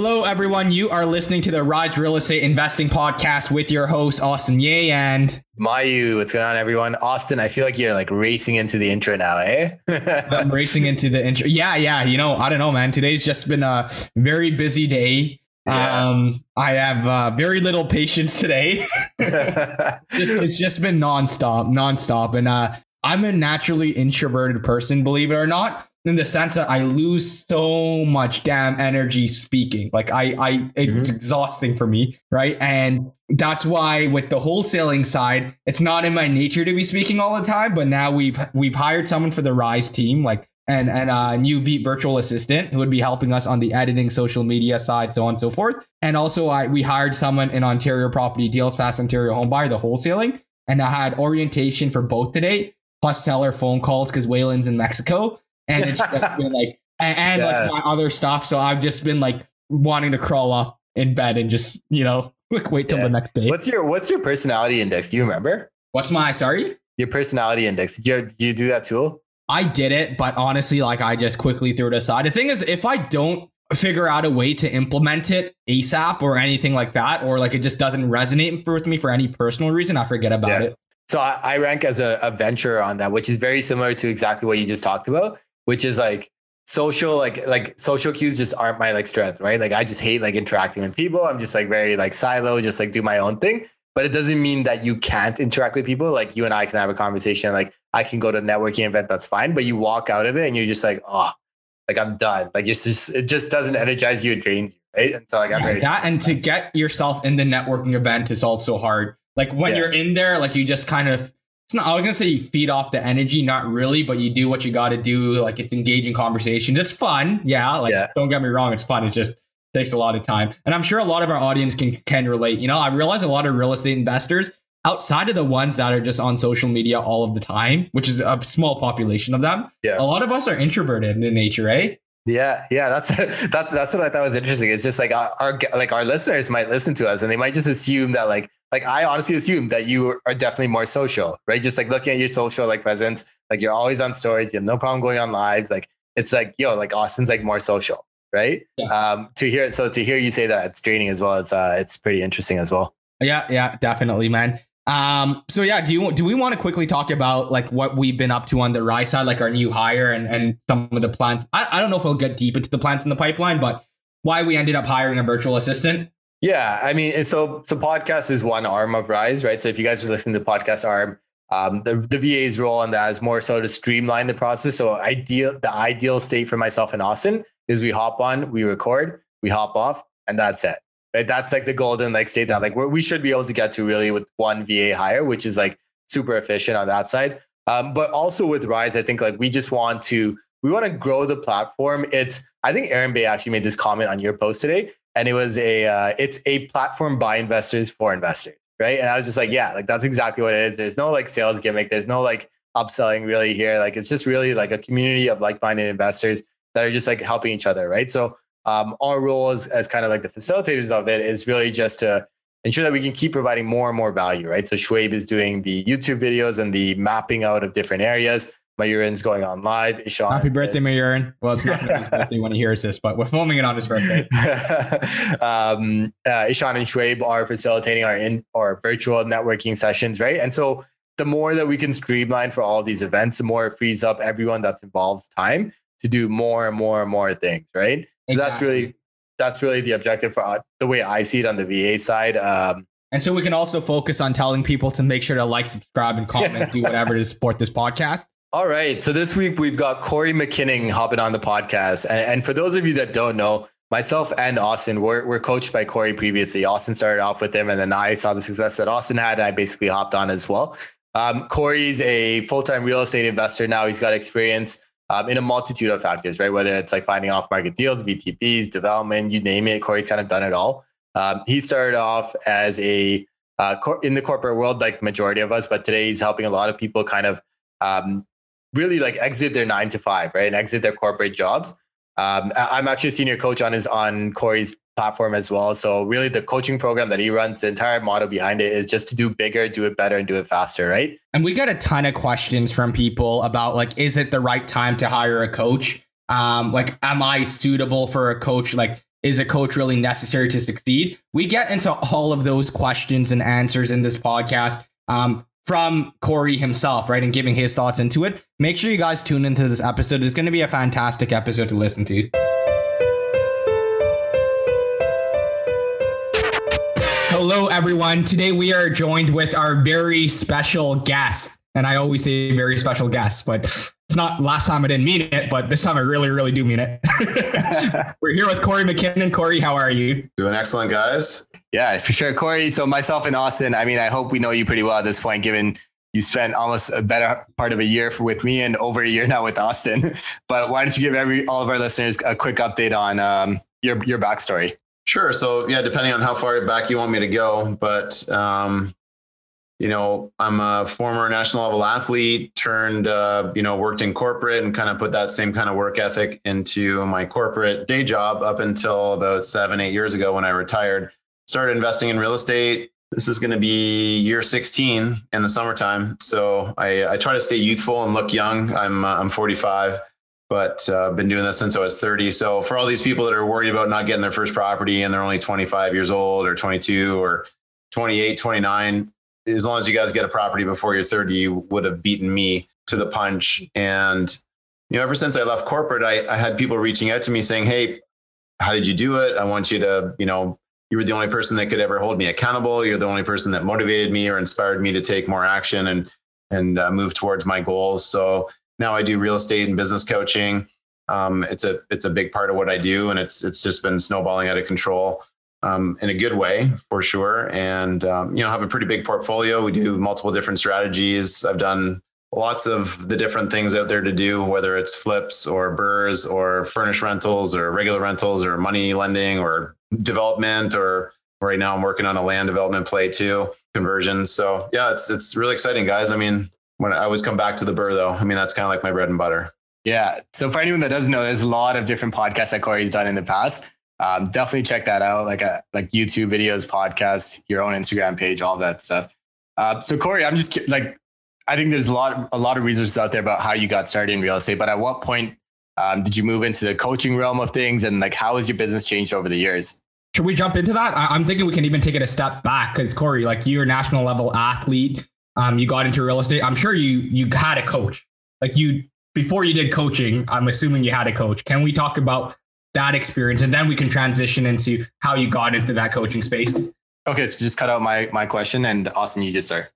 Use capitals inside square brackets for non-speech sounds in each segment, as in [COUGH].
Hello, everyone. You are listening to the Rise Real Estate Investing Podcast with your host, Austin Ye and Mayu. What's going on, everyone? Austin, I feel like you're like racing into the intro now, eh? [LAUGHS] I'm racing into the intro. Yeah, yeah. You know, I don't know, man. Today's just been a very busy day. Yeah. Um, I have uh, very little patience today. [LAUGHS] [LAUGHS] it's just been nonstop, nonstop. And uh, I'm a naturally introverted person, believe it or not in the sense that I lose so much damn energy speaking. Like I, I, it's mm-hmm. exhausting for me, right? And that's why with the wholesaling side, it's not in my nature to be speaking all the time. But now we've we've hired someone for the Rise team, like and and a new v- virtual assistant who would be helping us on the editing, social media side, so on and so forth. And also, I we hired someone in Ontario Property Deals, Fast Ontario Home Buyer, the wholesaling, and I had orientation for both today, plus seller phone calls because Waylon's in Mexico and it's just [LAUGHS] been like and, and yeah. like my other stuff. So I've just been like wanting to crawl up in bed and just you know [LAUGHS] wait till yeah. the next day. What's your What's your personality index? Do you remember? What's my sorry? Your personality index. Did you, did you do that tool? I did it, but honestly, like I just quickly threw it aside. The thing is, if I don't figure out a way to implement it ASAP or anything like that, or like it just doesn't resonate with me for any personal reason, I forget about yeah. it. So I, I rank as a, a venture on that, which is very similar to exactly what you just talked about which is like social like like social cues just aren't my like strength right? Like i just hate like interacting with people. I'm just like very like silo just like do my own thing. But it doesn't mean that you can't interact with people. Like you and i can have a conversation. Like i can go to a networking event that's fine. But you walk out of it and you're just like oh like i'm done. Like it's just it just doesn't energize you it drains you right? And so like i'm yeah, very that and to get yourself in the networking event is also hard. Like when yeah. you're in there like you just kind of it's not, I was gonna say you feed off the energy, not really, but you do what you got to do. Like it's engaging conversations. It's fun, yeah. Like yeah. don't get me wrong, it's fun. It just takes a lot of time, and I'm sure a lot of our audience can can relate. You know, I realize a lot of real estate investors outside of the ones that are just on social media all of the time, which is a small population of them. Yeah. A lot of us are introverted in nature, eh? Yeah, yeah, that's [LAUGHS] that's that's what I thought was interesting. It's just like our, our like our listeners might listen to us and they might just assume that like like I honestly assume that you are definitely more social, right? Just like looking at your social like presence, like you're always on stories, you have no problem going on lives. Like it's like yo, like Austin's like more social, right? Yeah. Um, to hear so to hear you say that it's draining as well, it's uh, it's pretty interesting as well. Yeah, yeah, definitely, man. Um, so yeah, do you do we want to quickly talk about like what we've been up to on the Rise side, like our new hire and and some of the plans? I, I don't know if we'll get deep into the plans in the pipeline, but why we ended up hiring a virtual assistant. Yeah, I mean, so so podcast is one arm of Rise, right? So if you guys are listening to podcast arm, um, the the VA's role on that is more so to streamline the process. So ideal, the ideal state for myself and Austin is we hop on, we record, we hop off, and that's it right? That's like the golden like state that like we should be able to get to really with one VA hire, which is like super efficient on that side. Um, but also with Rise, I think like we just want to we want to grow the platform. It's I think Aaron Bay actually made this comment on your post today, and it was a uh, it's a platform by investors for investors, right? And I was just like, yeah, like that's exactly what it is. There's no like sales gimmick. There's no like upselling really here. Like it's just really like a community of like-minded investors that are just like helping each other, right? So um, our role as, as kind of like the facilitators of it is really just to ensure that we can keep providing more and more value, right? So Schwabe is doing the YouTube videos and the mapping out of different areas. Mayurin's going on live. Ishan Happy birthday, Mayurin. Well, it's not his [LAUGHS] birthday when he hears this, but we're filming it on his birthday. [LAUGHS] um, uh, Ishan and Schwabe are facilitating our in our virtual networking sessions, right? And so the more that we can streamline for all these events, the more it frees up everyone that's involved time to do more and more and more things, right? So exactly. that's really that's really the objective for uh, the way I see it on the VA side. Um, and so we can also focus on telling people to make sure to like, subscribe, and comment, [LAUGHS] do whatever to support this podcast. All right. So this week we've got Corey McKinnon hopping on the podcast. And, and for those of you that don't know, myself and Austin were, were coached by Corey previously. Austin started off with him, and then I saw the success that Austin had, and I basically hopped on as well. Um, Corey's a full time real estate investor now. He's got experience um, in a multitude of factors, right? Whether it's like finding off market deals, VTBs, development, you name it. Corey's kind of done it all. Um, he started off as a uh, cor- in the corporate world, like majority of us, but today he's helping a lot of people kind of um, really like exit their nine to five, right, and exit their corporate jobs. Um, I'm actually a senior coach on his on Corey's platform as well. So really, the coaching program that he runs, the entire motto behind it is just to do bigger, do it better, and do it faster, right? And we get a ton of questions from people about like, is it the right time to hire a coach? Um, like, am I suitable for a coach? Like, is a coach really necessary to succeed? We get into all of those questions and answers in this podcast um, from Corey himself, right? And giving his thoughts into it. Make sure you guys tune into this episode. It's going to be a fantastic episode to listen to. Hello, everyone. Today we are joined with our very special guest. And I always say very special guest, but it's not last time I didn't mean it, but this time I really, really do mean it. [LAUGHS] We're here with Corey McKinnon. Corey, how are you? Doing excellent, guys. Yeah, for sure. Corey, so myself and Austin, I mean, I hope we know you pretty well at this point, given you spent almost a better part of a year for, with me and over a year now with Austin. [LAUGHS] But why don't you give every all of our listeners a quick update on um, your your backstory? Sure. So yeah, depending on how far back you want me to go, but um, you know, I'm a former national level athlete, turned, uh, you know, worked in corporate and kind of put that same kind of work ethic into my corporate day job up until about seven, eight years ago when I retired. Started investing in real estate. This is going to be year 16 in the summertime. So I, I try to stay youthful and look young. I'm, uh, I'm 45, but I've uh, been doing this since I was 30. So for all these people that are worried about not getting their first property and they're only 25 years old or 22 or 28, 29, as long as you guys get a property before you're 30, you would have beaten me to the punch. And, you know, ever since I left corporate, I, I had people reaching out to me saying, Hey, how did you do it? I want you to, you know, you were the only person that could ever hold me accountable. You're the only person that motivated me or inspired me to take more action and, and uh, move towards my goals. So now I do real estate and business coaching. Um, it's a, it's a big part of what I do. And it's, it's just been snowballing out of control um, in a good way for sure. And, um, you know, have a pretty big portfolio. We do multiple different strategies. I've done lots of the different things out there to do, whether it's flips or burrs or furnished rentals or regular rentals or money lending or development or right now I'm working on a land development play too, conversions. So yeah, it's, it's really exciting guys. I mean, when I always come back to the burr though, I mean, that's kind of like my bread and butter. Yeah. So for anyone that doesn't know, there's a lot of different podcasts that Corey's done in the past um, definitely check that out. Like a uh, like YouTube videos, podcasts, your own Instagram page, all that stuff. Uh, so Corey, I'm just like, I think there's a lot a lot of resources out there about how you got started in real estate. But at what point um, did you move into the coaching realm of things, and like how has your business changed over the years? Should we jump into that? I- am thinking we can even take it a step back because Corey, like you're a national level athlete. Um, you got into real estate. I'm sure you you had a coach. Like you before you did coaching. I'm assuming you had a coach. Can we talk about that experience, and then we can transition into how you got into that coaching space. Okay, so just cut out my my question, and Austin, you just start.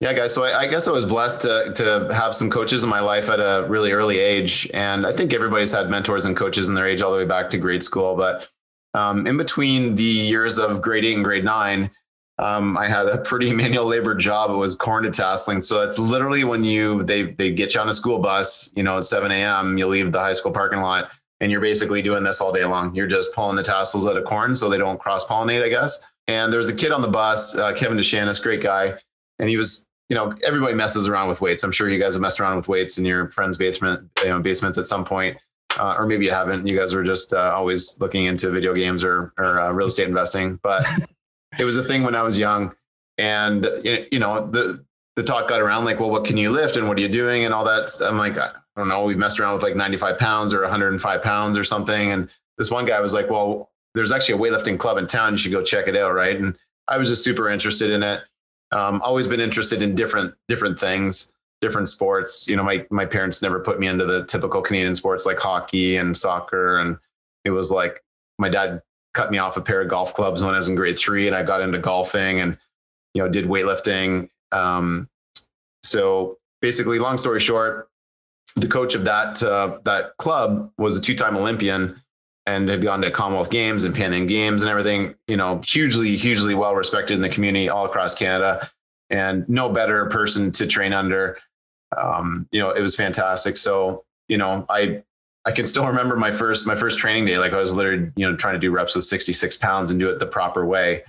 Yeah, guys. So I, I, guess I was blessed to to have some coaches in my life at a really early age, and I think everybody's had mentors and coaches in their age all the way back to grade school. But um, in between the years of grade eight and grade nine, um, I had a pretty [LAUGHS] manual labor job. It was corn detasseling. So it's literally when you they they get you on a school bus, you know, at 7 a.m. You leave the high school parking lot and you're basically doing this all day long. You're just pulling the tassels out of corn so they don't cross pollinate, I guess. And there was a kid on the bus, uh, Kevin DeShanis, great guy, and he was, you know, everybody messes around with weights. I'm sure you guys have messed around with weights in your friend's basement, you know, basements at some point, uh, or maybe you haven't. You guys were just uh, always looking into video games or or uh, real estate investing, but it was a thing when I was young, and you know the the talk got around like, well, what can you lift and what are you doing and all that. I'm like, I don't know, we've messed around with like 95 pounds or 105 pounds or something. And this one guy was like, well, there's actually a weightlifting club in town. You should go check it out. Right. And I was just super interested in it. Um, always been interested in different, different things, different sports. You know, my, my parents never put me into the typical Canadian sports like hockey and soccer. And it was like, my dad cut me off a pair of golf clubs when I was in grade three and I got into golfing and, you know, did weightlifting. Um, so basically long story short, the coach of that uh, that club was a two-time Olympian and had gone to Commonwealth Games and Pan Am Games and everything. You know, hugely, hugely well respected in the community all across Canada, and no better person to train under. Um, you know, it was fantastic. So, you know, I I can still remember my first my first training day. Like I was literally, you know, trying to do reps with 66 pounds and do it the proper way.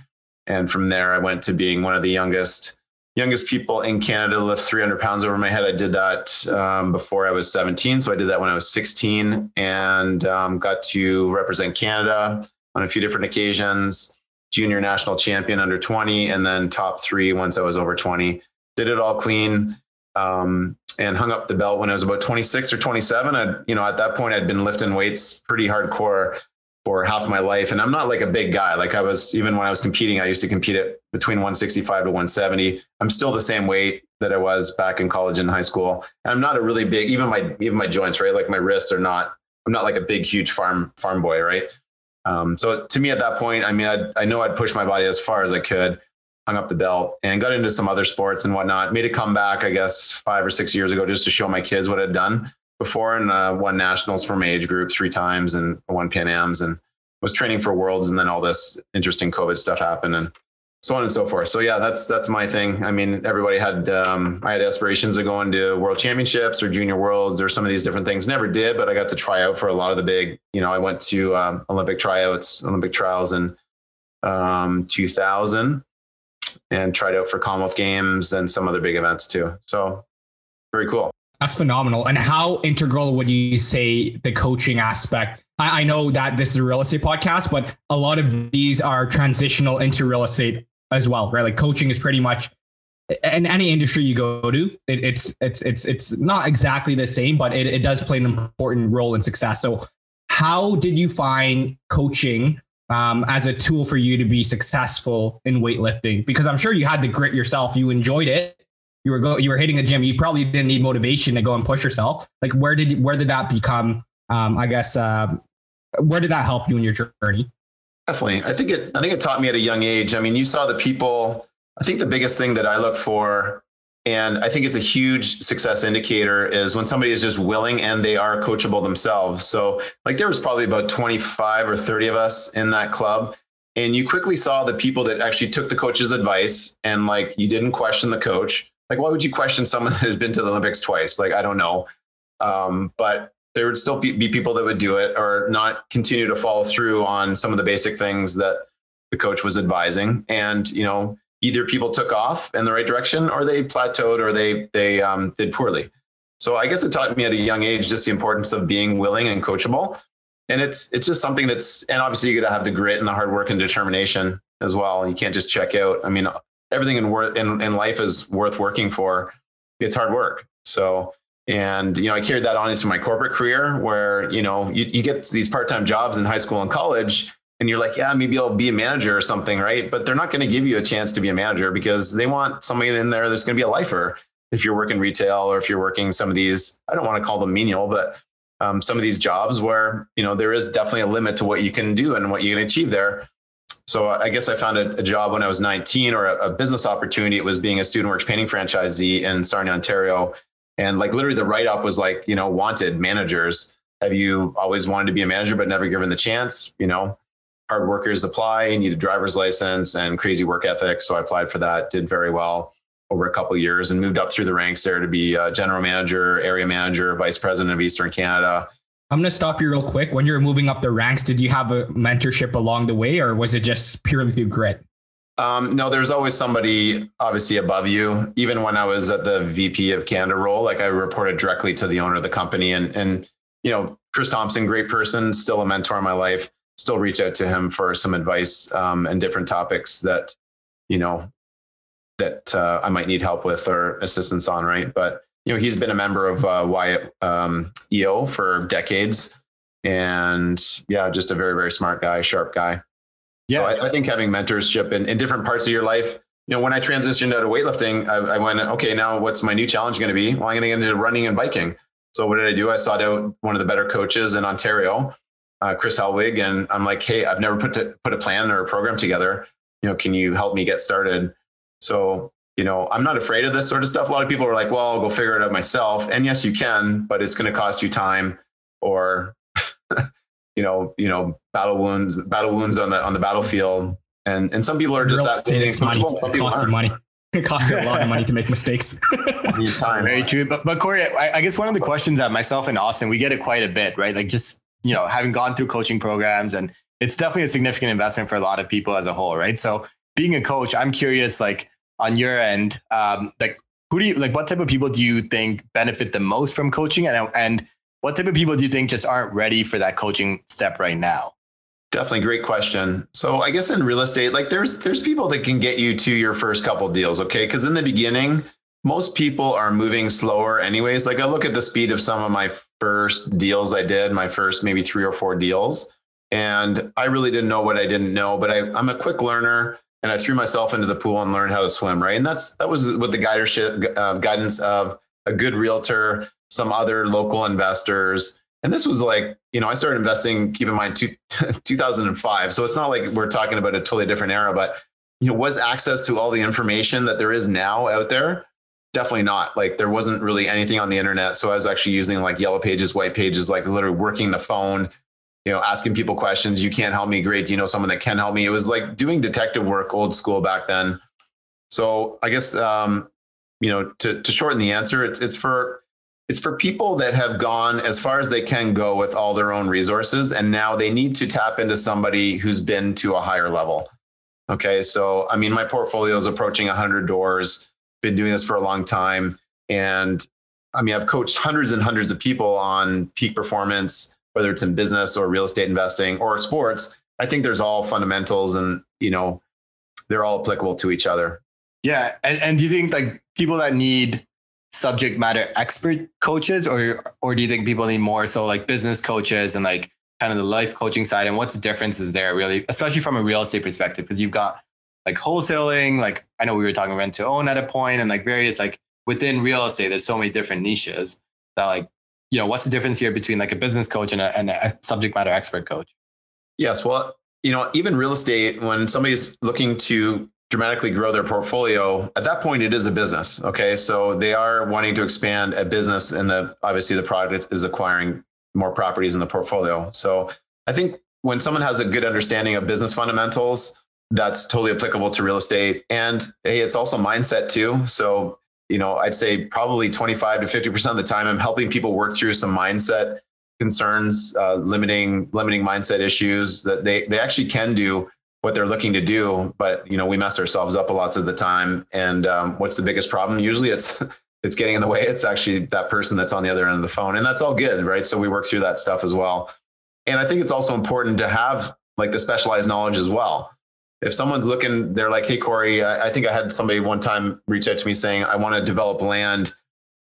And from there, I went to being one of the youngest youngest people in Canada to lift 300 pounds over my head. I did that um, before I was 17. So I did that when I was 16 and um, got to represent Canada on a few different occasions. Junior national champion under 20, and then top three once I was over 20. Did it all clean. Um, and hung up the belt when I was about 26 or 27. I, you know, at that point, I'd been lifting weights pretty hardcore for half my life. And I'm not like a big guy. Like I was, even when I was competing, I used to compete at between 165 to 170. I'm still the same weight that I was back in college and high school. And I'm not a really big, even my, even my joints, right? Like my wrists are not, I'm not like a big, huge farm, farm boy. Right. Um, so to me at that point, I mean, I'd, I know I'd push my body as far as I could, hung up the belt and got into some other sports and whatnot, made a comeback, I guess five or six years ago, just to show my kids what I'd done before and uh, won nationals for my age group three times and won Pan Ams and was training for worlds. And then all this interesting COVID stuff happened and so on and so forth. So yeah, that's, that's my thing. I mean, everybody had, um, I had aspirations of going to world championships or junior worlds or some of these different things. Never did, but I got to try out for a lot of the big, you know, I went to um, Olympic tryouts, Olympic trials in um, 2000 and tried out for Commonwealth Games and some other big events too. So very cool. That's phenomenal. And how integral would you say the coaching aspect? I, I, know that this is a real estate podcast, but a lot of these are transitional into real estate as well, right? Like coaching is pretty much in any industry you go to, it, it's it's it's it's not exactly the same, but it, it does play an important role in success. So, how did you find coaching um, as a tool for you to be successful in weightlifting? Because I'm sure you had the grit yourself. You enjoyed it. You were go, you were hitting the gym. You probably didn't need motivation to go and push yourself. Like where did where did that become? Um, I guess uh, where did that help you in your journey? Definitely, I think it. I think it taught me at a young age. I mean, you saw the people. I think the biggest thing that I look for and I think it's a huge success indicator is when somebody is just willing and they are coachable themselves. So, like, there was probably about 25 or 30 of us in that club. And you quickly saw the people that actually took the coach's advice and, like, you didn't question the coach. Like, why would you question someone [LAUGHS] that has been to the Olympics twice? Like, I don't know. Um, but there would still be, people that would do it or not continue to follow through on some of the basic things that the coach was advising. And, you know, either people took off in the right direction or they plateaued or they they um, did poorly. So I guess it taught me at a young age just the importance of being willing and coachable. And it's it's just something that's and obviously you got to have the grit and the hard work and determination as well. You can't just check out. I mean, everything in worth in, in life is worth working for. It's hard work. So and you know, I carried that on into my corporate career where you know you, you get these part time jobs in high school and college, and you're like, yeah, maybe I'll be a manager or something, right? But they're not going to give you a chance to be a manager because they want somebody in there that's going to be a lifer. If you're working retail or if you're working some of these, I don't want to call them menial, but um, some of these jobs where you know there is definitely a limit to what you can do and what you can achieve there. So I guess I found a, a job when I was 19 or a, a, business opportunity. It was being a Student Works painting franchisee in Sarnia, Ontario, and like literally the write up was like, you know, wanted managers. Have you always wanted to be a manager but never given the chance? You know, hard workers apply, need a driver's license and crazy work ethic. So I applied for that, did very well over a couple years and moved up through the ranks there to be general manager, area manager, vice president of Eastern Canada. I'm going to stop you real quick. When you were moving up the ranks, did you have a mentorship along the way or was it just purely through grit? Um, no, there's always somebody obviously above you. Even when I was at the VP of Canada role, like I reported directly to the owner of the company and, and, you know, Chris Thompson, great person, still a mentor in my life still reach out to him for some advice um, and different topics that you know that uh, I might need help with or assistance on. Right, but you know he's been a member of uh, Wyatt um, EO for decades, and yeah, just a very very smart guy, sharp guy. Yeah, so I, I, think having mentorship in, in different parts of your life. You know, when I transitioned out of weightlifting, I, I went, okay, now what's my new challenge going to be? Well, I'm going to get into running and biking. So what did I do? I sought out one of the better coaches in Ontario uh, Chris Helwig, and I'm like, hey, I've never put to, put a plan or a program together. You know, can you help me get started? So, you know, I'm not afraid of this sort of stuff. A lot of people are like, well, I'll go figure it out myself. And yes, you can, but it's going to cost you time or, [LAUGHS] you know, you know, battle wounds, battle wounds on the on the battlefield. And and some people are just that coachable. Some people are money. [LAUGHS] It costs you a lot of money to make mistakes. [LAUGHS] time. Very true. But, but Corey, I, I guess one of the questions that myself and Austin, we get it quite a bit, right? Like just you know, having gone through coaching programs and it's definitely a significant investment for a lot of people as a whole, right? So being a coach, I'm curious, like on your end, um, like who do you like? What type of people do you think benefit the most from coaching, and and what type of people do you think just aren't ready for that coaching step right now? Definitely great question. So I guess in real estate, like there's there's people that can get you to your first couple deals, okay? Because in the beginning, most people are moving slower anyways. Like I look at the speed of some of my first deals I did, my first maybe three or four deals. And I really didn't know what I didn't know, but I, I'm a quick learner and I threw myself into the pool and learned how to swim. Right. And that's, that was with the guidership, uh, guidance of a good realtor, some other local investors. And this was like, you know, I started investing, keep in mind, two, [LAUGHS] 2005. So it's not like we're talking about a totally different era, but, you know, was access to all the information that there is now out there definitely not like there wasn't really anything on the internet so i was actually using like yellow pages white pages like literally working the phone you know asking people questions you can't help me great do you know someone that can help me it was like doing detective work old school back then so i guess um you know to to shorten the answer it's it's for it's for people that have gone as far as they can go with all their own resources and now they need to tap into somebody who's been to a higher level okay so i mean my portfolio is approaching 100 doors been doing this for a long time. And I mean, I've coached hundreds and hundreds of people on peak performance, whether it's in business or real estate investing or sports. I think there's all fundamentals and, you know, they're all applicable to each other. Yeah. And, and do you think like people that need subject matter expert coaches or, or do you think people need more so like business coaches and like kind of the life coaching side and what's the differences there really, especially from a real estate perspective? Because you've got like wholesaling, like I know we were talking rent to own at a point and like various like within real estate, there's so many different niches that like, you know, what's the difference here between like a business coach and a, and a subject matter expert coach? Yes. Well, you know, even real estate, when somebody's looking to dramatically grow their portfolio, at that point it is a business. Okay. So they are wanting to expand a business and the obviously the product is acquiring more properties in the portfolio. So I think when someone has a good understanding of business fundamentals, that's totally applicable to real estate. And hey, it's also mindset too. So, you know, I'd say probably 25 to 50% of the time I'm helping people work through some mindset concerns, uh, limiting, limiting mindset issues that they, they actually can do what they're looking to do. But, you know, we mess ourselves up a lot of the time. And um, what's the biggest problem? Usually it's, [LAUGHS] it's getting in the way. It's actually that person that's on the other end of the phone. And that's all good. Right. So we work through that stuff as well. And I think it's also important to have like the specialized knowledge as well if someone's looking, they're like, "Hey, Corey, I, I think I had somebody one time reach out to me saying I want to develop land."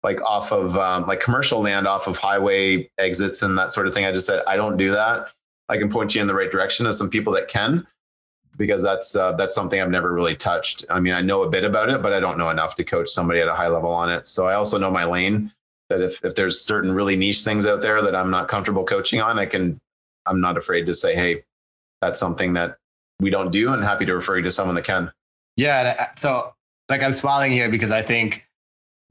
like off of um, like commercial land off of highway exits and that sort of thing. I just said I don't do that. I can point you in the right direction of some people that can, because that's uh, that's something I've never really touched. I mean, I know a bit about it, but I don't know enough to coach somebody at a high level on it. So I also know my lane. That if if there's certain really niche things out there that I'm not comfortable coaching on, I can. I'm not afraid to say, hey, that's something that we don't do and happy to refer you to someone that can. Yeah. Uh, so like I'm smiling here because I think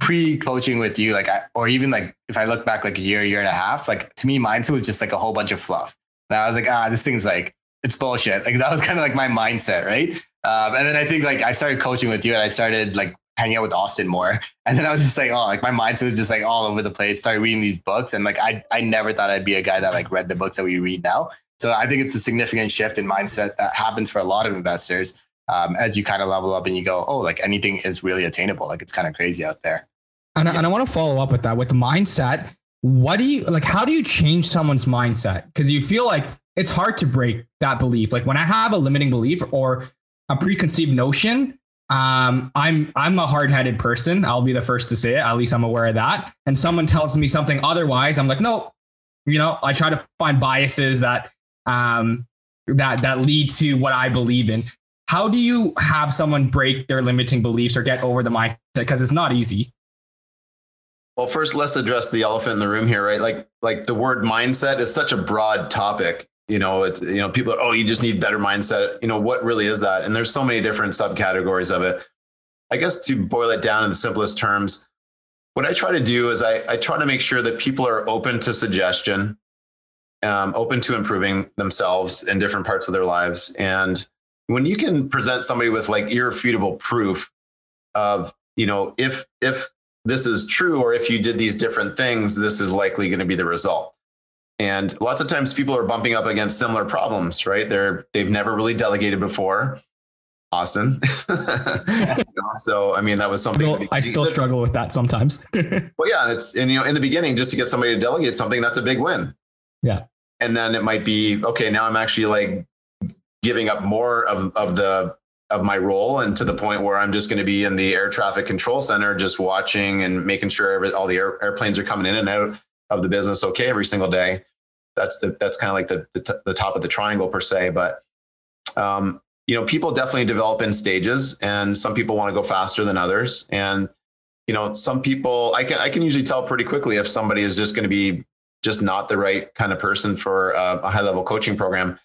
pre coaching with you, like, I, or even like if I look back like a year, year and a half, like to me, mindset was just like a whole bunch of fluff. And I was like, ah, this thing's like, it's bullshit. Like that was kind of like my mindset. Right. Um, and then I think like I started coaching with you and I started like hanging out with Austin more. [LAUGHS] And then I was just like, oh, like my mindset was just like all over the place. Started reading these books. And like I I never thought I'd be a guy that like read the books that we read now. So I think it's a significant shift in mindset that happens for a lot of investors um, as you kind of level up and you go, oh, like anything is really attainable. Like it's kind of crazy out there. And, yeah. and I want to follow up with that with the mindset. What do you like? How do you change someone's mindset? Because you feel like it's hard to break that belief. Like when I have a limiting belief or a preconceived notion, um, I'm I'm a hard-headed person. I'll be the first to say it. At least I'm aware of that. And someone tells me something otherwise, I'm like, no. You know, I try to find biases that um, that that lead to what I believe in. How do you have someone break their limiting beliefs or get over the mindset? Because it's not easy. Well, first, let's address the elephant in the room here, right? Like, like the word mindset is such a broad topic. You know, it's you know, people are, oh, you just need better mindset. You know, what really is that? And there's so many different subcategories of it. I guess to boil it down in the simplest terms, what I try to do is I, I try to make sure that people are open to suggestion um, open to improving themselves in different parts of their lives. And when you can present somebody with like irrefutable proof of, you know, if if this is true or if you did these different things, this is likely going to be the result. And lots of times people are bumping up against similar problems, right? They're they've never really delegated before. Austin. [LAUGHS] so, I mean, that was something. Still, I still struggle with that sometimes. [LAUGHS] well, yeah, it's and you know, in the beginning, just to get somebody to delegate something, that's a big win. Yeah, and then it might be okay. Now I'm actually like giving up more of of the of my role, and to the point where I'm just going to be in the air traffic control center, just watching and making sure every, all the air, airplanes are coming in and out of the business okay every single day. That's the that's kind of like the the, t- the top of the triangle per se, but um, you know, people definitely develop in stages and some people want to go faster than others. And, you know, some people I can, I can usually tell pretty quickly if somebody is just going to be just not the right kind of person for a, a high level coaching program.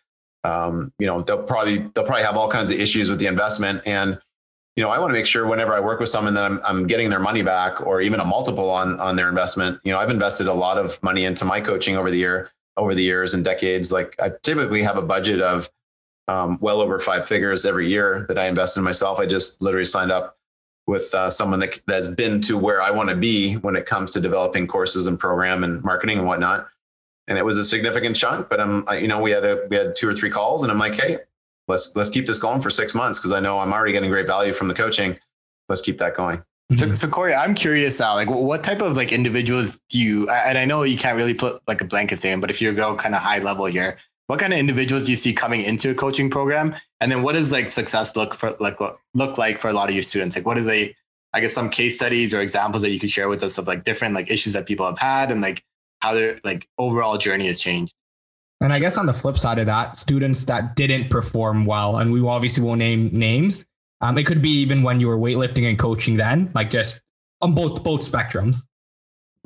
Um, you know, they'll probably, they'll probably have all kinds of issues with the investment. And, you know, I want to make sure whenever I work with someone that I'm, I'm getting their money back or even a multiple on, on their investment. You know, I've invested a lot of money into my coaching over the year, over the years and decades. Like I typically have a budget of, um, well over five figures every year that I invest in myself. I just literally signed up with uh, someone that that's been to where I want to be when it comes to developing courses and program and marketing and whatnot. And it was a significant chunk, but I'm, I, you know, we had a, we had two or three calls and I'm like, Hey, let's, let's keep this going for six months. Cause I know I'm already getting great value from the coaching. Let's keep that going. So, so Corey, I'm curious now, like what type of like individuals do you, and I know you can't really put like a blanket saying, but if you go kind of high level here, what kind of individuals do you see coming into a coaching program? And then what does like success look for like look like for a lot of your students? Like what are they i guess some case studies or examples that you could share with us of like different like issues that people have had and like how their like overall journey has changed? And i guess on the flip side of that students that didn't perform well and we obviously won't name names um, it could be even when you were weightlifting and coaching then like just on both both spectrums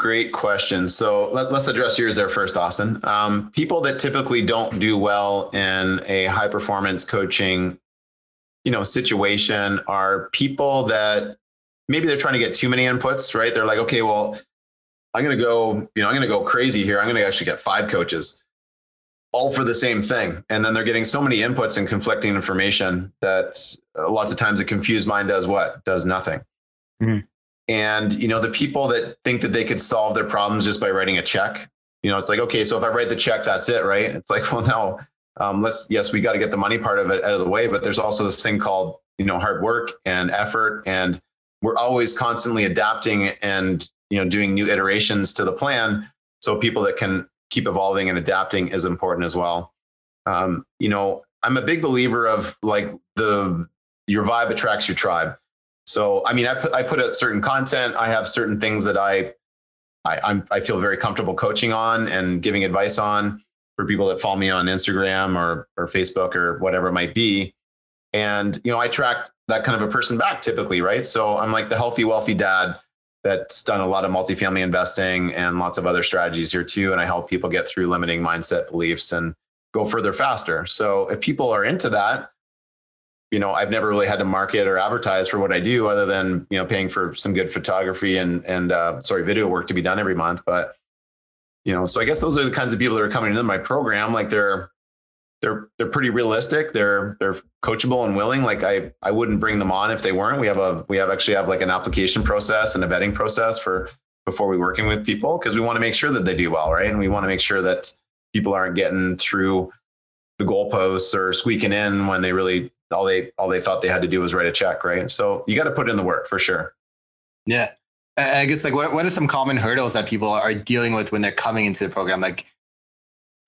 Great question. So let, us address yours there first, Austin. Um, people that typically don't do well in a high performance coaching, you know, situation are people that maybe they're trying to get too many inputs, right? They're like, okay, well, I'm going to go, you know, I'm going to go crazy here. I'm going to actually get five coaches all for the same thing. And then they're getting so many inputs and conflicting information that lots of times a confused mind does what? Does nothing. Mm-hmm. And you know, the people that think that they could solve their problems just by writing a check, you know, it's like, okay, so if I write the check, that's it, right? It's like, [LAUGHS] well, no, um, let's yes, we got to get the money part of it out of the way, but there's also this thing called you know hard work and effort, and we're always constantly adapting and you know doing new iterations to the plan. So people that can keep evolving and adapting is important as well. Um, you know, I'm a big believer of like the your vibe attracts your tribe. So, I mean, I put, I put out certain content. I have certain things that I, I, I'm, I feel very comfortable coaching on and giving advice on for people that follow me on Instagram or, or Facebook or whatever it might be. And, you know, I track that kind of a person back typically, right? So I'm like the healthy, wealthy dad that's done a lot of multifamily investing and lots of other strategies here too. And I help people get through limiting mindset beliefs and go further faster. So if people are into that, you know, I've never really had to market or advertise for what I do other than, you know, paying for some good photography and, and, uh, sorry, video work to be done every month. But, you know, so I guess those are the kinds of people that are coming into my program. Like they're, they're, they're pretty realistic. They're, they're coachable and willing. Like I, I wouldn't bring them on if they weren't. We have a, we have actually have like an application process and a vetting process for before we working with people because we want to make sure that they do well. Right. And we want to make sure that people aren't getting through the goalposts or squeaking in when they really all they all they thought they had to do was write a check, right? So you got to put in the work for sure. Yeah. I guess like what what are some common hurdles that people are dealing with when they're coming into the program? Like,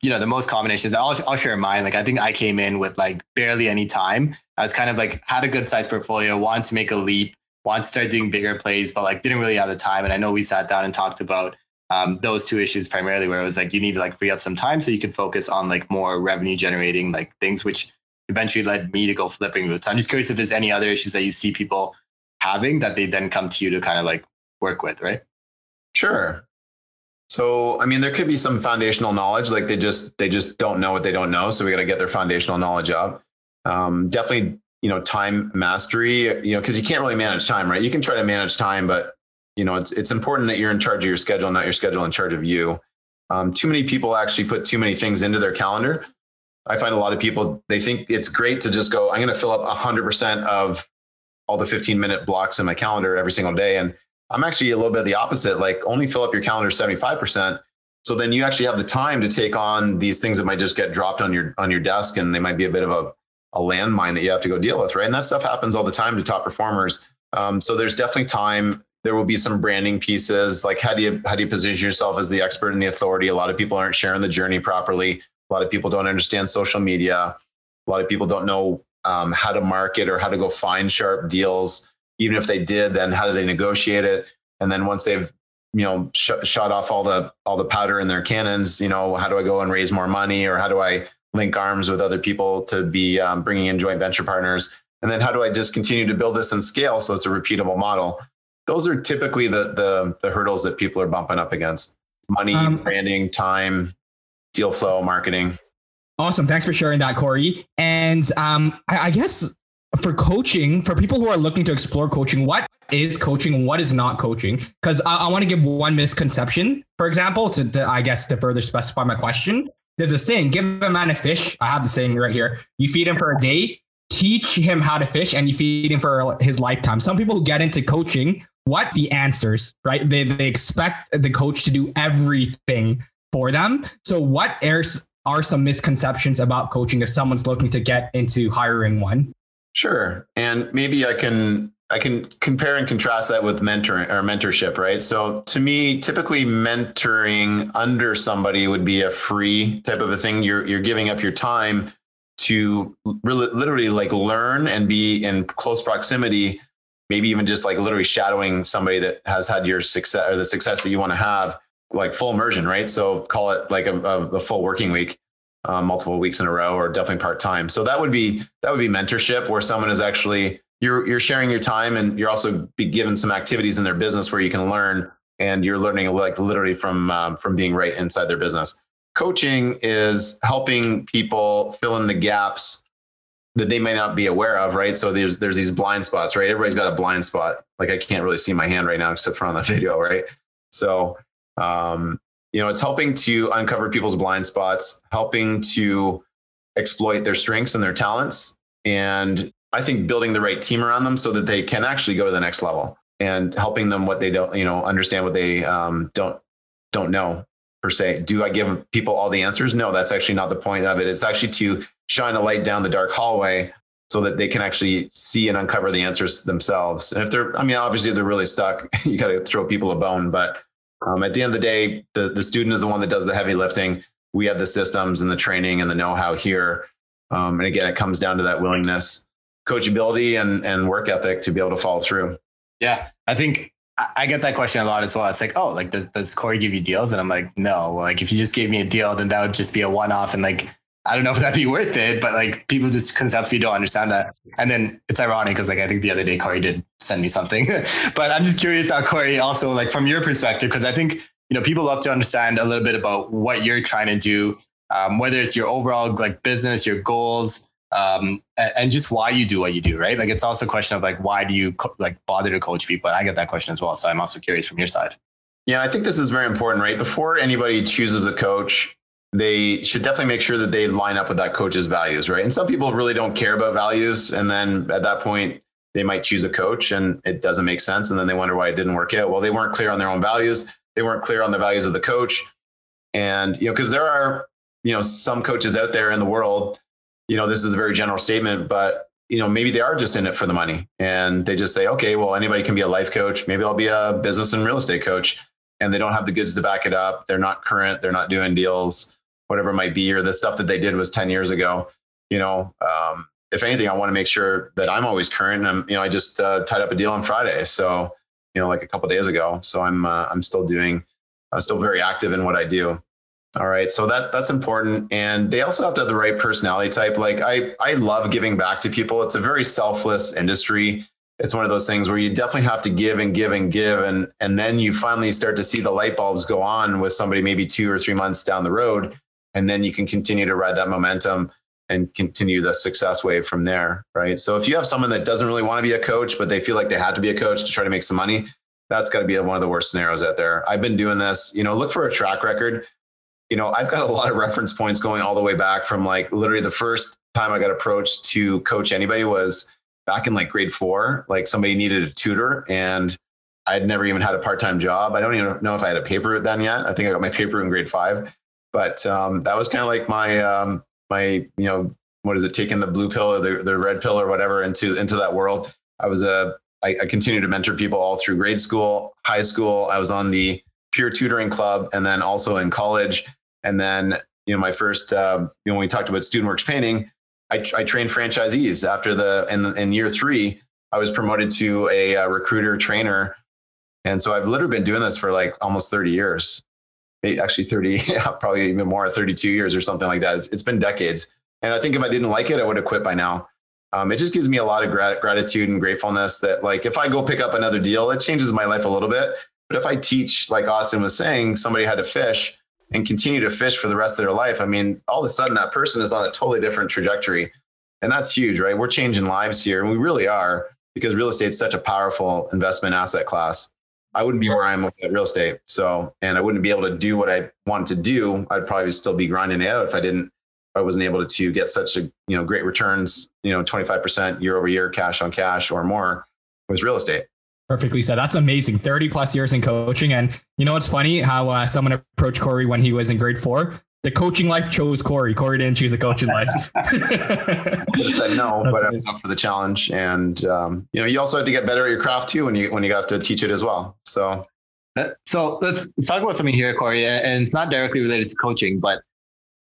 you know, the most common issues. I'll I'll share mine. Like I think I came in with like barely any time. I was kind of like had a good size portfolio, wanted to make a leap, wanted to start doing bigger plays, but like didn't really have the time. And I know we sat down and talked about um, those two issues primarily, where it was like you need to like free up some time so you can focus on like more revenue generating like things, which eventually led me to go flipping routes. I'm just curious if there's any other issues that you see people having that they then come to you to kind of like work with, right? Sure. So, I mean, there could be some foundational knowledge, like they just they just don't know what they don't know. So we got to get their foundational knowledge up. Um, definitely, you know, time mastery. You know, because you can't really manage time, right? You can try to manage time, but you know, it's it's important that you're in charge of your schedule, not your schedule in charge of you. Um, too many people actually put too many things into their calendar I find a lot of people, they think it's great to just go, I'm going to fill up 100% of all the 15 minute blocks in my calendar every single day. And I'm actually a little bit the opposite, like only fill up your calendar 75%. So then you actually have the time to take on these things that might just get dropped on your, on your desk and they might be a bit of a, a landmine that you have to go deal with, right? And that stuff happens all the time to top performers. Um, so there's definitely time. There will be some branding pieces, like how do you how do you position yourself as the expert and the authority? A lot of people aren't sharing the journey properly. A lot of people don't understand social media. A lot of people don't know um, how to market or how to go find sharp deals. Even if they did, then how do they negotiate it? And then once they've you know sh- shot off all the all the powder in their cannons, you know how do I go and raise more money or how do I link arms with other people to be um, bringing in joint venture partners? And then how do I just continue to build this and scale so it's a repeatable model? Those are typically the the, the hurdles that people are bumping up against: money, um, branding, time, deal flow, marketing. Awesome. Thanks for sharing that, Corey. And um, I, I guess for coaching, for people who are looking to explore coaching, what is coaching? What is not coaching? Because I, I want to give one misconception, for example, to, to, I guess to further specify my question. There's a saying: "Give a man a fish." I have the saying right here. You feed him for a day, teach him how to fish, and you feed him for his lifetime. Some people who get into coaching, what the answers, right? They they expect the coach to do everything for them. So, what are some misconceptions about coaching if someone's looking to get into hiring one? Sure. And maybe I can I can compare and contrast that with mentoring or mentorship, right? So to me, typically mentoring under somebody would be a free type of a thing. You're you're giving up your time to really literally like learn and be in close proximity, maybe even just like literally shadowing somebody that has had your success or the success that you want to have like full immersion, right? So call it like a, a, a full working week, uh, multiple weeks in a row, or definitely part time. So that would be that would be mentorship, where someone is actually you're you're sharing your time, and you're also be given some activities in their business where you can learn, and you're learning like literally from um, from being right inside their business. Coaching is helping people fill in the gaps that they may not be aware of, right? So there's there's these blind spots, right? Everybody's got a blind spot. Like I can't really see my hand right now except for on the [LAUGHS] video, right? So um, you know, it's helping to uncover people's blind spots, helping to exploit their strengths and their talents, and I think building the right team around them so that they can actually go to the next level and helping them what they don't, you know, understand what they um, don't don't know per se. Do I give people all the answers? No, that's actually not the point of it. It's actually to shine a light down the dark hallway so that they can actually see and uncover the answers themselves. And if they're, I mean, obviously they're really stuck, [LAUGHS] you got to throw people a bone, but um, at the end of the day, the, the student is the one that does the heavy lifting. We have the systems and the training and the know-how here. Um, and again, it comes down to that willingness, coachability, and and work ethic to be able to follow through. Yeah, I think I get that question a lot as well. It's like, oh, like does, does Corey give you deals? And I'm like, no. Like if you just gave me a deal, then that would just be a one-off, and like I don't know [LAUGHS] if that'd be worth it, but like people just conceptually don't understand that. And then it's ironic because like I think the other day Corey did send me something, [LAUGHS] but I'm just curious how Corey also like from your perspective because I think you know people love to understand a little bit about what you're trying to do, um, whether it's your overall like business, your goals, um, and, and, just why you do what you do, right? Like it's also a question of like why do you co- like bother to coach people? And I get that question as well, so I'm also curious from your side. Yeah, I think this is very important, right? Before anybody chooses a coach, they should definitely make sure that they line up with that coach's values, right? And some people really don't care about values. And then at that point, they might choose a coach and it doesn't make sense. And then they wonder why it didn't work out. Well, they weren't clear on their own values. They weren't clear on the values of the coach. And, you know, because there are, you know, some coaches out there in the world, you know, this is a very general statement, but, you know, maybe they are just in it for the money and they just say, okay, well, anybody can be a life coach. Maybe I'll be a business and real estate coach. And they don't have the goods to back it up. They're not current. They're not doing deals whatever it might be, or the stuff that they did was 10 years ago. You know, um, if anything, I want to make sure that I'm always current. I'm, you know, I just uh, tied up a deal on Friday. So, you know, like a couple days ago. So I'm, uh, I'm still doing, I'm still very active in what I do. All right. So that that's important. And they also have to have the right personality type. Like I, I love giving back to people. It's a very selfless industry. It's one of those things where you definitely have to give and give and give. And, and then you finally start to see the light bulbs go on with somebody maybe two or three months down the road and then you can continue to ride that momentum and continue the success wave from there right? So if you have someone that doesn't really want to be a coach but they feel like they had to be a coach to try to make some money that's got to be one of the worst scenarios out there. I've been doing this you know look for a track record. You know i've got a lot of reference points going all the way back from like literally the first time i got approached to coach anybody was back in like grade four. Like somebody needed a tutor and i'd never even had a part-time job. I don't even know if i had a paper then yet. I think i got my paper in grade five but um, that was kind of like my um, my you know what is it, taking the blue pill or the, the red pill or whatever into into that world. I was a I, I continued to mentor people all through grade school, high school. I was on the peer tutoring club, and then also in college. And then you know my first uh, you know when we talked about student works painting, I, I trained franchisees after the in, in year three. I was promoted to a, a uh, recruiter trainer, and so I've literally been doing this for like almost thirty years actually 30, [LAUGHS] yeah, probably even more, 32 years or something like that. It's, it's been decades. And I think if I didn't like it, I would have quit by now. Um, it just gives me a lot of grat- gratitude and gratefulness that like if I go pick up another deal, it changes my life a little bit. But if I teach, like Austin was saying, somebody how to fish and continue to fish for the rest of their life, I mean, all of a sudden that person is on a totally different trajectory. And that's huge, right? We're changing lives here, and we really are because real estate is such a powerful investment asset class. I wouldn't be where I am with real estate. So, and I wouldn't be able to do what I wanted to do. I'd probably still be grinding it out if I didn't, if I wasn't able to get such a, you know, great returns, you know, 25% year over year, cash on cash or more with real estate. Perfectly said. That's amazing. 30 plus years in coaching. And you know, it's funny how uh, someone approached Corey when he was in grade four the coaching life chose Corey. Corey didn't choose the coaching life. [LAUGHS] I said no, That's but I was up for the challenge. And um, you know, you also have to get better at your craft too when you when you have to teach it as well. So so let's, let's talk about something here, Corey. And it's not directly related to coaching, but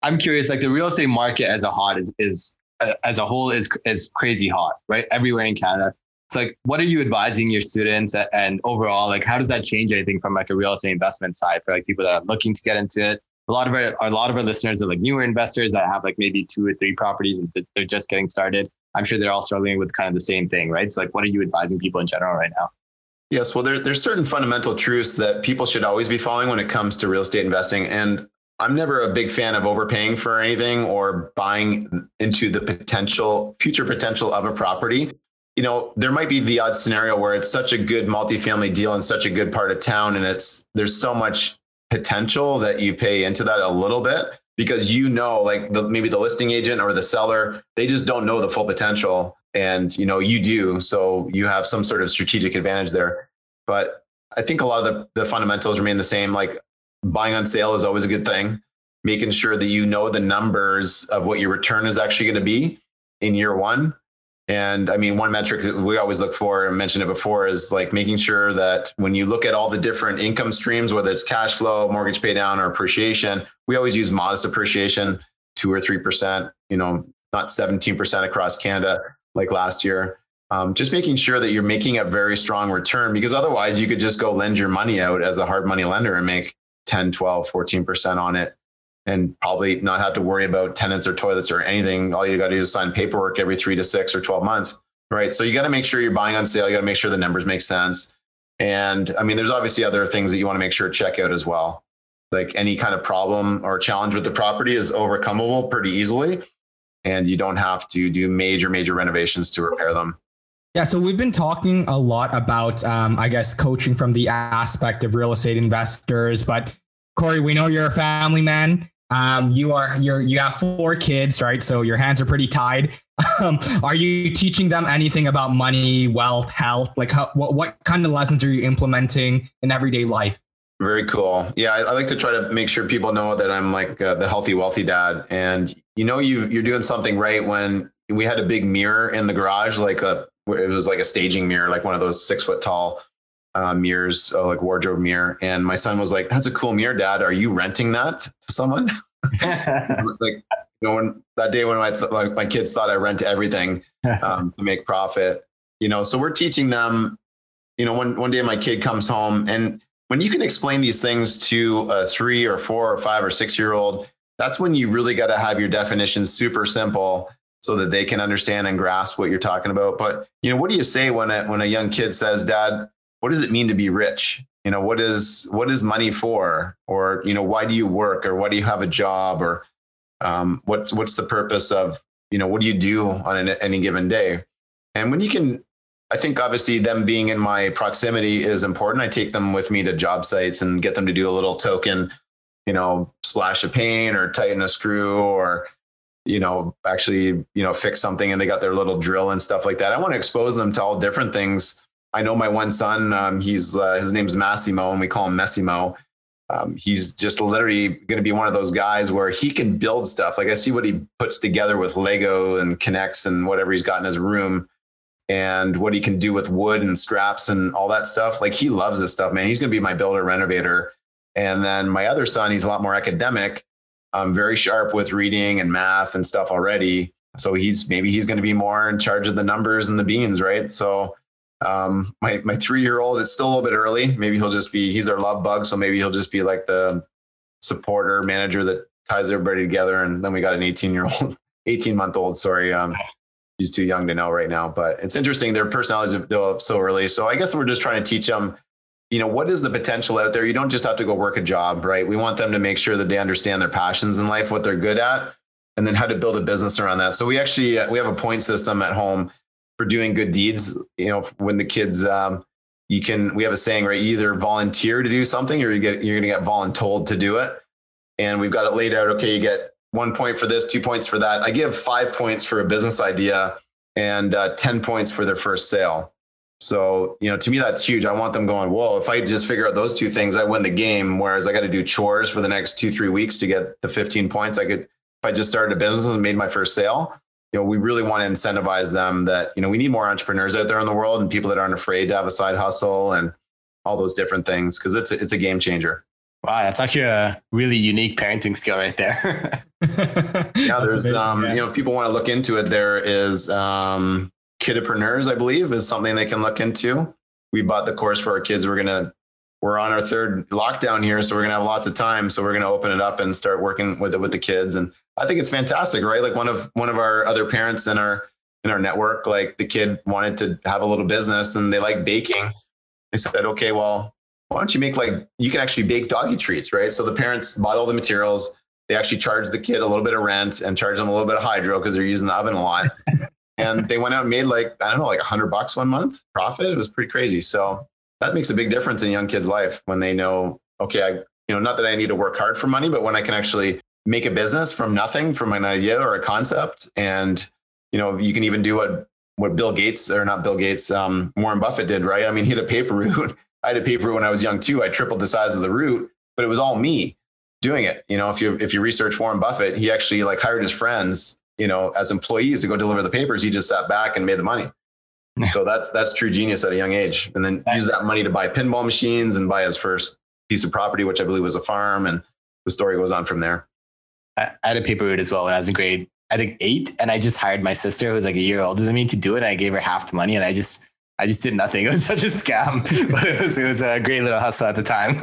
I'm curious, like the real estate market as a hot is is uh, as a whole is is crazy hot, right? Everywhere in Canada. It's like, what are you advising your students and overall, like, how does that change anything from like a real estate investment side for like people that are looking to get into it? A lot of our a lot of our listeners are like newer investors that have like maybe two or three properties and they're just getting started. I'm sure they're all struggling with kind of the same thing, right? So like, what are you advising people in general right now? Yes, well, there, there's certain fundamental truths that people should always be following when it comes to real estate investing, and I'm never a big fan of overpaying for anything or buying into the potential future potential of a property. You know, there might be the odd scenario where it's such a good multifamily deal in such a good part of town, and it's there's so much potential that you pay into that a little bit because you know like the, maybe the listing agent or the seller they just don't know the full potential and you know you do. So you have some sort of strategic advantage there. But i think a lot of the, the fundamentals remain the same. Like buying on sale is always a good thing making sure that you know the numbers of what your return is actually going to be in year one and I mean, one metric that we always look for, and mentioned it before, is like making sure that when you look at all the different income streams, whether it's cash flow, mortgage pay down, or appreciation, we always use modest appreciation, two or three percent. You know, not seventeen percent across Canada like last year. Um, just making sure that you're making a very strong return because otherwise you could just go lend your money out as a hard money lender and make 10 12 14% on it and probably not have to worry about tenants or toilets or anything. All you got to do is sign paperwork every three to six or 12 months. Right. So you got to make sure you're buying on sale. You got to make sure the numbers make sense. And I mean, there's obviously other things that you want to make sure check out as well. Like any kind of problem or challenge with the property is overcomable pretty easily. And you don't have to do major, major renovations to repair them. Yeah, so we've been talking a lot about, um, I guess, coaching from the aspect of real estate investors. But Corey, we know you're a family man. Um, you are you're you have four kids, right? So your hands are pretty tied. [LAUGHS] Um, are you teaching them anything about money, wealth, health? Like, how, what what kind of lessons are you implementing in everyday life? Very cool. Yeah, I, I like to try to make sure people know that I'm like uh, the healthy, wealthy dad. And you know, you you're doing something right when we had a big mirror in the garage, like a it was like a staging mirror, like one of those six foot tall uh, mirrors, uh, like wardrobe mirror. And my son was like, "That's a cool mirror, Dad. Are you renting that to someone?" [LAUGHS] like, you know, when that day when my th- like my kids thought I rent everything [LAUGHS] um, to make profit, you know. So we're teaching them. You know, one one day my kid comes home, and when you can explain these things to a three or four or five or six year old, that's when you really got to have your definitions super simple so that they can understand and grasp what you're talking about. But you know, what do you say when a when a young kid says, "Dad, what does it mean to be rich? You know, what is what is money for? Or you know, why do you work? Or why do you have a job? Or um, what what's the purpose of you know what do you do on an, any given day? And when you can, I think obviously them being in my proximity is important. I take them with me to job sites and get them to do a little token, you know, splash of paint or tighten a screw or you know actually you know fix something and they got their little drill and stuff like that. I want to expose them to all different things I know my one son. Um, he's uh, his name's Massimo, and we call him Messimo. um, he's just literally going to be one of those guys where he can build stuff. Like I see what he puts together with Lego and connects and whatever he's got in his room and what he can do with wood and scraps and all that stuff. Like he loves this stuff, man. He's going to be my builder renovator. And then my other son, he's a lot more academic, um, very sharp with reading and math and stuff already. So he's maybe he's going to be more in charge of the numbers and the beans, right? So um, my my three year old, it's still a little bit early. Maybe he'll just be he's our love bug, so maybe he'll just be like the supporter manager that ties everybody together. And then we got an 18 year old, [LAUGHS] 18 month old. Sorry, um, he's too young to know right now. But it's interesting. Their personalities develop so early. So I guess we're just trying to teach them. You know, what is the potential out there? You don't just have to go work a job, right? We want them to make sure that they understand their passions in life, what they're good at, and then how to build a business around that. So we actually uh, we have a point system at home for doing good deeds. You know, when the kids, um, you can, we have a saying, right? You either volunteer to do something or you get, you're going to get voluntold to do it. And we've got it laid out. Okay. You get one point for this, two points for that. I give five points for a business idea and uh, 10 points for their first sale. So, you know, to me, that's huge. I want them going, whoa, if I just figure out those two things, I win the game. Whereas I got to do chores for the next two, three weeks to get the 15 points. I could, if I just started a business and made my first sale, you know, we really want to incentivize them that, you know, we need more entrepreneurs out there in the world and people that aren't afraid to have a side hustle and all those different things because it's a, it's a game changer. Wow, that's actually a really unique parenting skill right there. [LAUGHS] yeah, there's um, yeah. you know, if people want to look into it, there is um kidpreneurs, I believe, is something they can look into. We bought the course for our kids. We're gonna we're on our third lockdown here, so we're gonna have lots of time. So we're gonna open it up and start working with it with the kids. And I think it's fantastic, right? Like one of one of our other parents in our in our network, like the kid wanted to have a little business and they like baking. They said, okay, well, why don't you make like you can actually bake doggy treats, right? So the parents bought all the materials. They actually charged the kid a little bit of rent and charged them a little bit of hydro because they're using the oven a lot. [LAUGHS] and they went out and made like I don't know, like a hundred bucks one month profit. It was pretty crazy. So that makes a big difference in young kids' life when they know, okay, I, you know, not that I need to work hard for money, but when I can actually make a business from nothing, from an idea or a concept. And, you know, you can even do what, what Bill Gates or not Bill Gates, um, Warren Buffett did, right? I mean, he had a paper route. [LAUGHS] I had a paper when I was young too. I tripled the size of the route, but it was all me doing it. You know, if you, if you research Warren Buffett, he actually like hired his friends, you know, as employees to go deliver the papers. He just sat back and made the money. [LAUGHS] so that's that's true genius at a young age, and then use that money to buy pinball machines and buy his first piece of property, which I believe was a farm, and the story goes on from there. I had a paper route as well when I was in grade, I think eight, and I just hired my sister who was like a year older than me to do it. And I gave her half the money, and I just I just did nothing. [LAUGHS] It was such a scam, [LAUGHS] but it was it was a great little hustle at the time.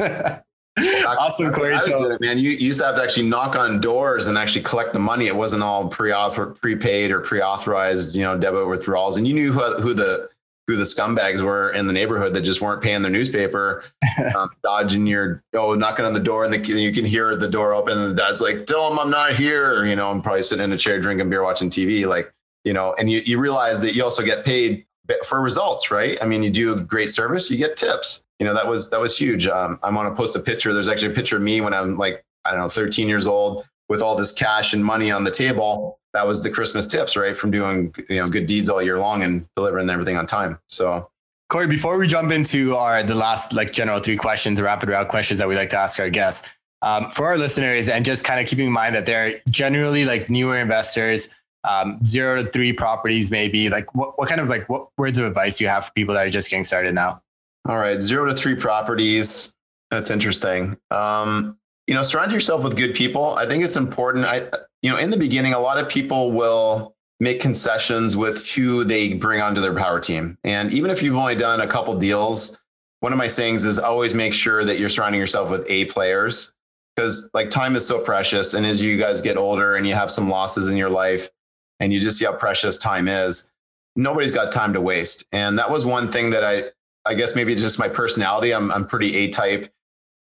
Awesome, Corey. So, it, man, you, you used to have to actually knock on doors and actually collect the money. It wasn't all pre prepaid or pre authorized, you know, debit withdrawals. And you knew who, who the who the scumbags were in the neighborhood that just weren't paying their newspaper, [LAUGHS] um, dodging your oh knocking on the door and the, you can hear the door open and the dad's like, "Tell him I'm not here." You know, I'm probably sitting in a chair drinking beer, watching TV. Like you know, and you you realize that you also get paid for results, right? I mean, you do a great service, you get tips you know that was that was huge. Um, i'm going to post a picture. There's actually a picture of me when i'm like i don't know 13 years old with all this cash and money on the table. That was the christmas tips right from doing you know good deeds all year long and delivering everything on time. So corey before we jump into our the last like general three questions rapid round questions that we like to ask our guests um, for our listeners and just kind of keeping in mind that they're generally like newer investors um, zero to three properties maybe like what, what kind of like what words of advice you have for people that are just getting started now all right, zero to three properties. That's interesting. Um, you know, surround yourself with good people. I think it's important. I, you know, in the beginning, a lot of people will make concessions with who they bring onto their power team. And even if you've only done a couple deals, one of my sayings is always make sure that you're surrounding yourself with A players because like time is so precious. And as you guys get older and you have some losses in your life and you just see how precious time is, nobody's got time to waste. And that was one thing that I, I guess maybe it's just my personality. I'm I'm pretty A type,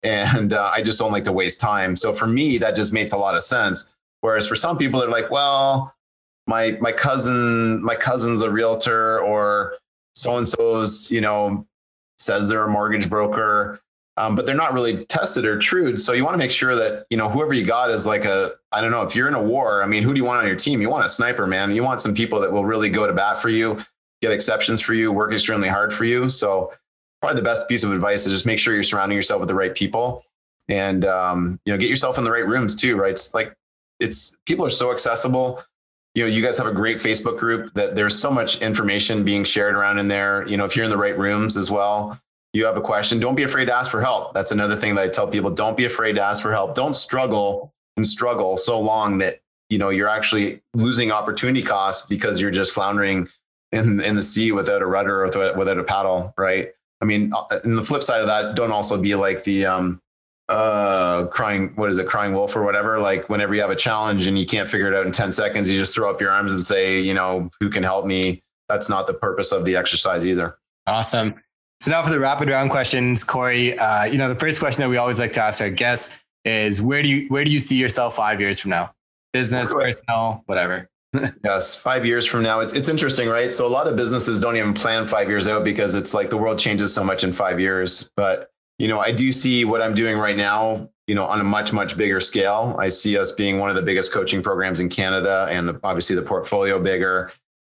and uh, I just don't like to waste time. So for me, that just makes a lot of sense. Whereas for some people, they're like, well, my my cousin my cousin's a realtor, or so and so's you know says they're a mortgage broker. Um, but they're not really tested or trued. So you want to make sure that you know whoever you got is like a I don't know if you're in a war. I mean, who do you want on your team? You want a sniper, man. You want some people that will really go to bat for you get exceptions for you, work extremely hard for you. So probably the best piece of advice is just make sure you're surrounding yourself with the right people. and um, you know get yourself in the right rooms too right it's like it's people are so accessible you know you guys have a great facebook group that there's so much information being shared around in there you know if you're in the right rooms as well you have a question don't be afraid to ask for help that's another thing that i tell people don't be afraid to ask for help don't struggle and struggle so long that you know you're actually losing opportunity costs because you're just floundering in in the sea without a rudder or without, without a paddle right? I mean and the flip side of that don't also be like the um uh crying what is it crying wolf or whatever? Like whenever you have a challenge and you can't figure it out in 10 seconds you just throw up your arms and say you know who can help me? That's not the purpose of the exercise either. Awesome. So now for the rapid round questions corey uh, you know the first question that we always like to ask our guests is where do you where do you see yourself five years from now? Business personal whatever yes five years from now it's, it's interesting right so a lot of businesses don't even plan five years out because it's like the world changes so much in five years but you know, I do see what I'm doing right now, you know, on a much, much bigger scale. I see us being one of the biggest coaching programs in Canada and the, obviously the portfolio bigger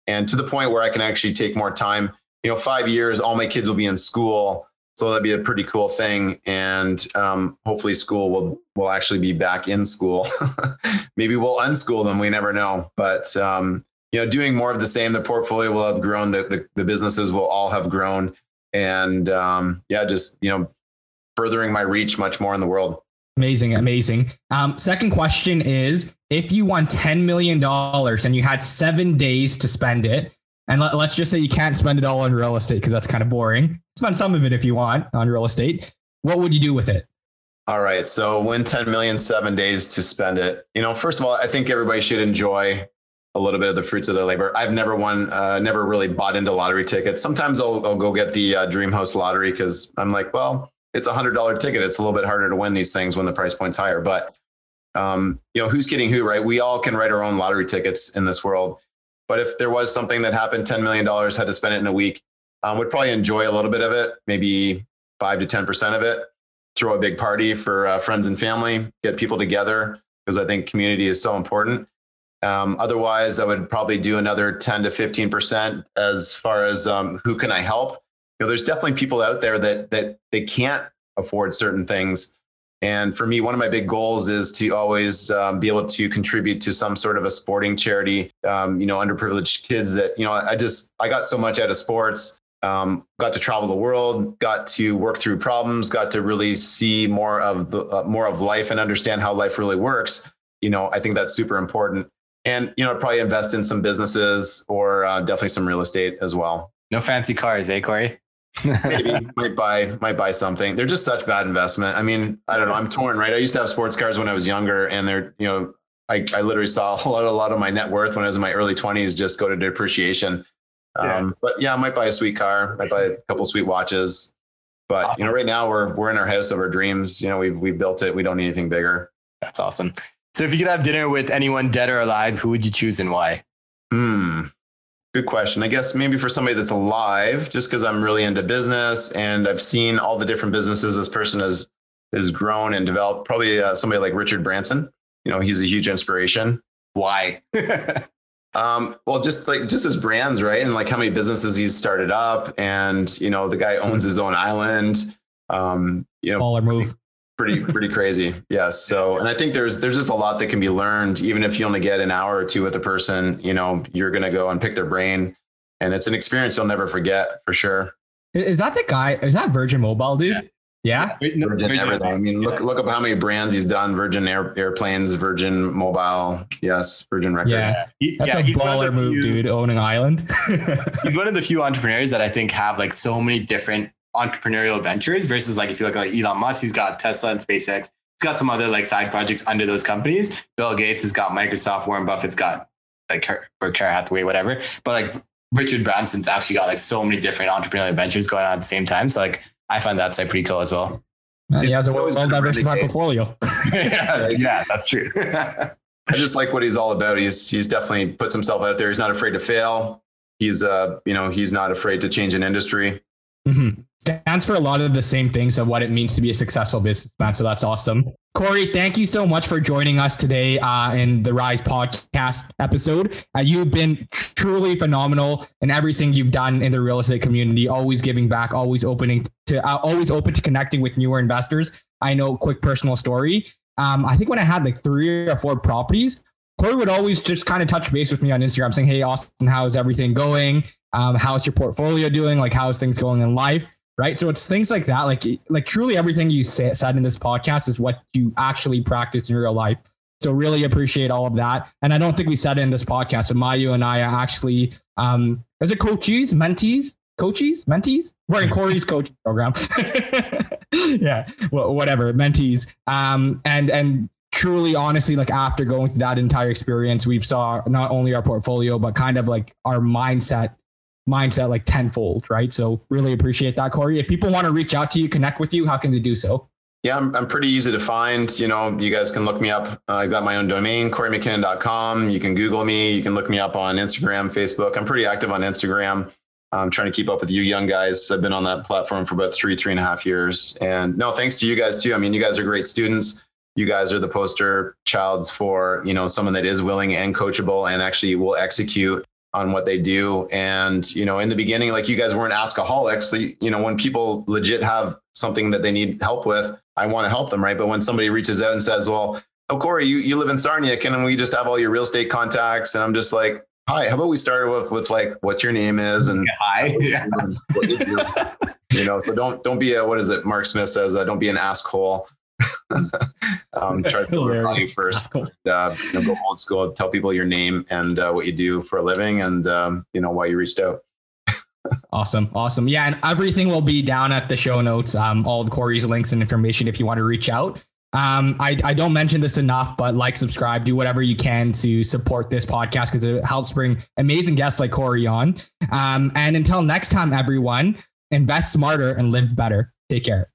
and to the point where I can actually take more time. You know, five years, all my kids will be in school. So that'd be a pretty cool thing. And um, hopefully school will, will actually be back in school. [LAUGHS] Maybe we'll unschool them. We never know. But, um, you know, doing more of the same, the portfolio will have grown, the, the, the businesses will all have grown. And um, yeah, just, you know, furthering my reach much more in the world. Amazing, amazing. Um, second question is if you won $10 million and you had seven days to spend it, and let, us just say you can't spend it all on real estate because that's kind of boring. Spend some of it if you want on real estate. What would you do with it? All right. So win 10 million, seven days to spend it. You know, first of all, I think everybody should enjoy a little bit of the fruits of their labor. I've never won, uh, never really bought into lottery tickets. Sometimes I'll, I'll go get the uh, Dream House lottery because I'm like, well, it's a hundred dollar ticket. It's a little bit harder to win these things when the price point's higher. But um, you know, who's kidding who, right? We all can write our own lottery tickets in this world. But if there was something that happened, $10 million, had to spend it in a week, um, would probably enjoy a little bit of it, maybe five to 10% of it, throw a big party for uh, friends and family, get people together, because I think community is so important. Um, otherwise, I would probably do another 10 to 15% as far as um, who can I help? know, there's definitely people out there that that they can't afford certain things. And for me, one of my big goals is to always um, be able to contribute to some sort of a sporting charity. Um, you know, underprivileged kids that you know, I just I got so much out of sports. Um, got to travel the world, got to work through problems, got to really see more of the uh, more of life and understand how life really works. You know, I think that's super important. And you know, probably invest in some businesses or uh, definitely some real estate as well. No fancy cars, eh, Corey? Maybe might buy might buy something. They're just such bad investment. I mean, I don't know. I'm torn, right? I used to have sports cars when I was younger, and they're you know, I, I literally saw a lot, a lot of my net worth when I was in my early 20s just go to depreciation. Yeah. Um, but yeah, I might buy a sweet car. Might buy a couple sweet watches. But awesome. you know, right now we're we're in our house of our dreams. You know, we've we built it. We don't need anything bigger. That's awesome. So if you could have dinner with anyone dead or alive, who would you choose and why? Hmm. Good question. I guess maybe for somebody that's alive, just because I'm really into business and I've seen all the different businesses this person has has grown and developed. Probably uh, somebody like Richard Branson. You know, he's a huge inspiration. Why? [LAUGHS] um, well, just like just his brands, right? And like how many businesses he's started up, and you know, the guy owns his own island. Um, you know, baller move pretty pretty crazy. Yes so and i think there's there's just a lot that can be learned. Even if you only get an hour or two with a person you know you're going to go and pick their brain and it's an experience you'll never forget for sure. Is that the guy is that virgin mobile dude? Yeah, yeah? virgin everything. I mean look look up how many brands he's done. Virgin Air, airplanes virgin mobile yes virgin records. Yeah. That's yeah, a baller move few, dude owning island. [LAUGHS] He's one of the few entrepreneurs that i think have like so many different entrepreneurial ventures versus like if you look at like Elon Musk, he's got Tesla and SpaceX. He's got some other like side projects under those companies. Bill Gates has got Microsoft. Warren Buffett's got like Berkshire Hathaway, whatever. But like Richard Branson's actually got like so many different entrepreneurial ventures going on at the same time. So like I find that side pretty cool as well. Uh, he has a well diversified portfolio. [LAUGHS] yeah, yeah, that's true. I just like what he's all about. He's he's definitely puts himself out there. He's not afraid to fail. He's uh, you know, he's not afraid to change an industry. Mm-hmm stands for a lot of the same things of what it means to be a successful businessman. So that's awesome. Corey, thank you so much for joining us today uh, in the Rise podcast episode. Uh, you've been truly phenomenal in everything you've done in the real estate community, always giving back, always opening to, uh, always open to connecting with newer investors. I know, quick personal story. Um, I think when I had like three or four properties, Corey would always just kind of touch base with me on Instagram saying, Hey, Austin, how's everything going? Um, how's your portfolio doing? Like, how's things going in life? Right? So it's things like that, like like truly everything you say, said in this podcast is what you actually practice in real life. So really appreciate all of that. And I don't think we said it in this podcast. So Mayu and I are actually um is it coaches, mentees, coaches, mentees? We're in Corey's coaching program. [LAUGHS] yeah, well, whatever, mentees. Um and and truly honestly like after going through that entire experience we've saw not only our portfolio but kind of like our mindset mindset like tenfold, right? So really appreciate that, Corey. If people want to reach out to you, connect with you, how can they do so? Yeah, I'm, I'm pretty easy to find. You know, you guys can look me up. Uh, I've got my own domain, corey.mckinnon.com. You can Google me. You can look me up on Instagram, Facebook. I'm pretty active on Instagram. I'm trying to keep up with you young guys. I've been on that platform for about three, three and a half years. And no, thanks to you guys too. I mean, you guys are great students. You guys are the poster childs for, you know, someone that is willing and coachable and actually will execute on what they do. And, you know, in the beginning, like you guys weren't askaholics. So, you know, when people legit have something that they need help with, I want to help them, right? But when somebody reaches out and says, well, oh, Corey, you, you live in Sarnia, can we just have all your real estate contacts? And I'm just like, hi, how about we start with, with like what your name is and [LAUGHS] hi, [LAUGHS] yeah. [LAUGHS] you, know, so don't, don't be a, what is it? Mark Smith says, uh, don't be an asshole [LAUGHS] um, try to build value first. [LAUGHS] Uh, you know, go old school. Tell people your name and uh, what you do for a living, and um, you know why you reached out. awesome, awesome. Yeah, and everything will be down at the show notes. Um, all of Corey's links and information if you want to reach out. Um, I, I don't mention this enough, but like, subscribe, do whatever you can to support this podcast because it helps bring amazing guests like Corey on. Um, and until next time, everyone, invest smarter and live better. Take care.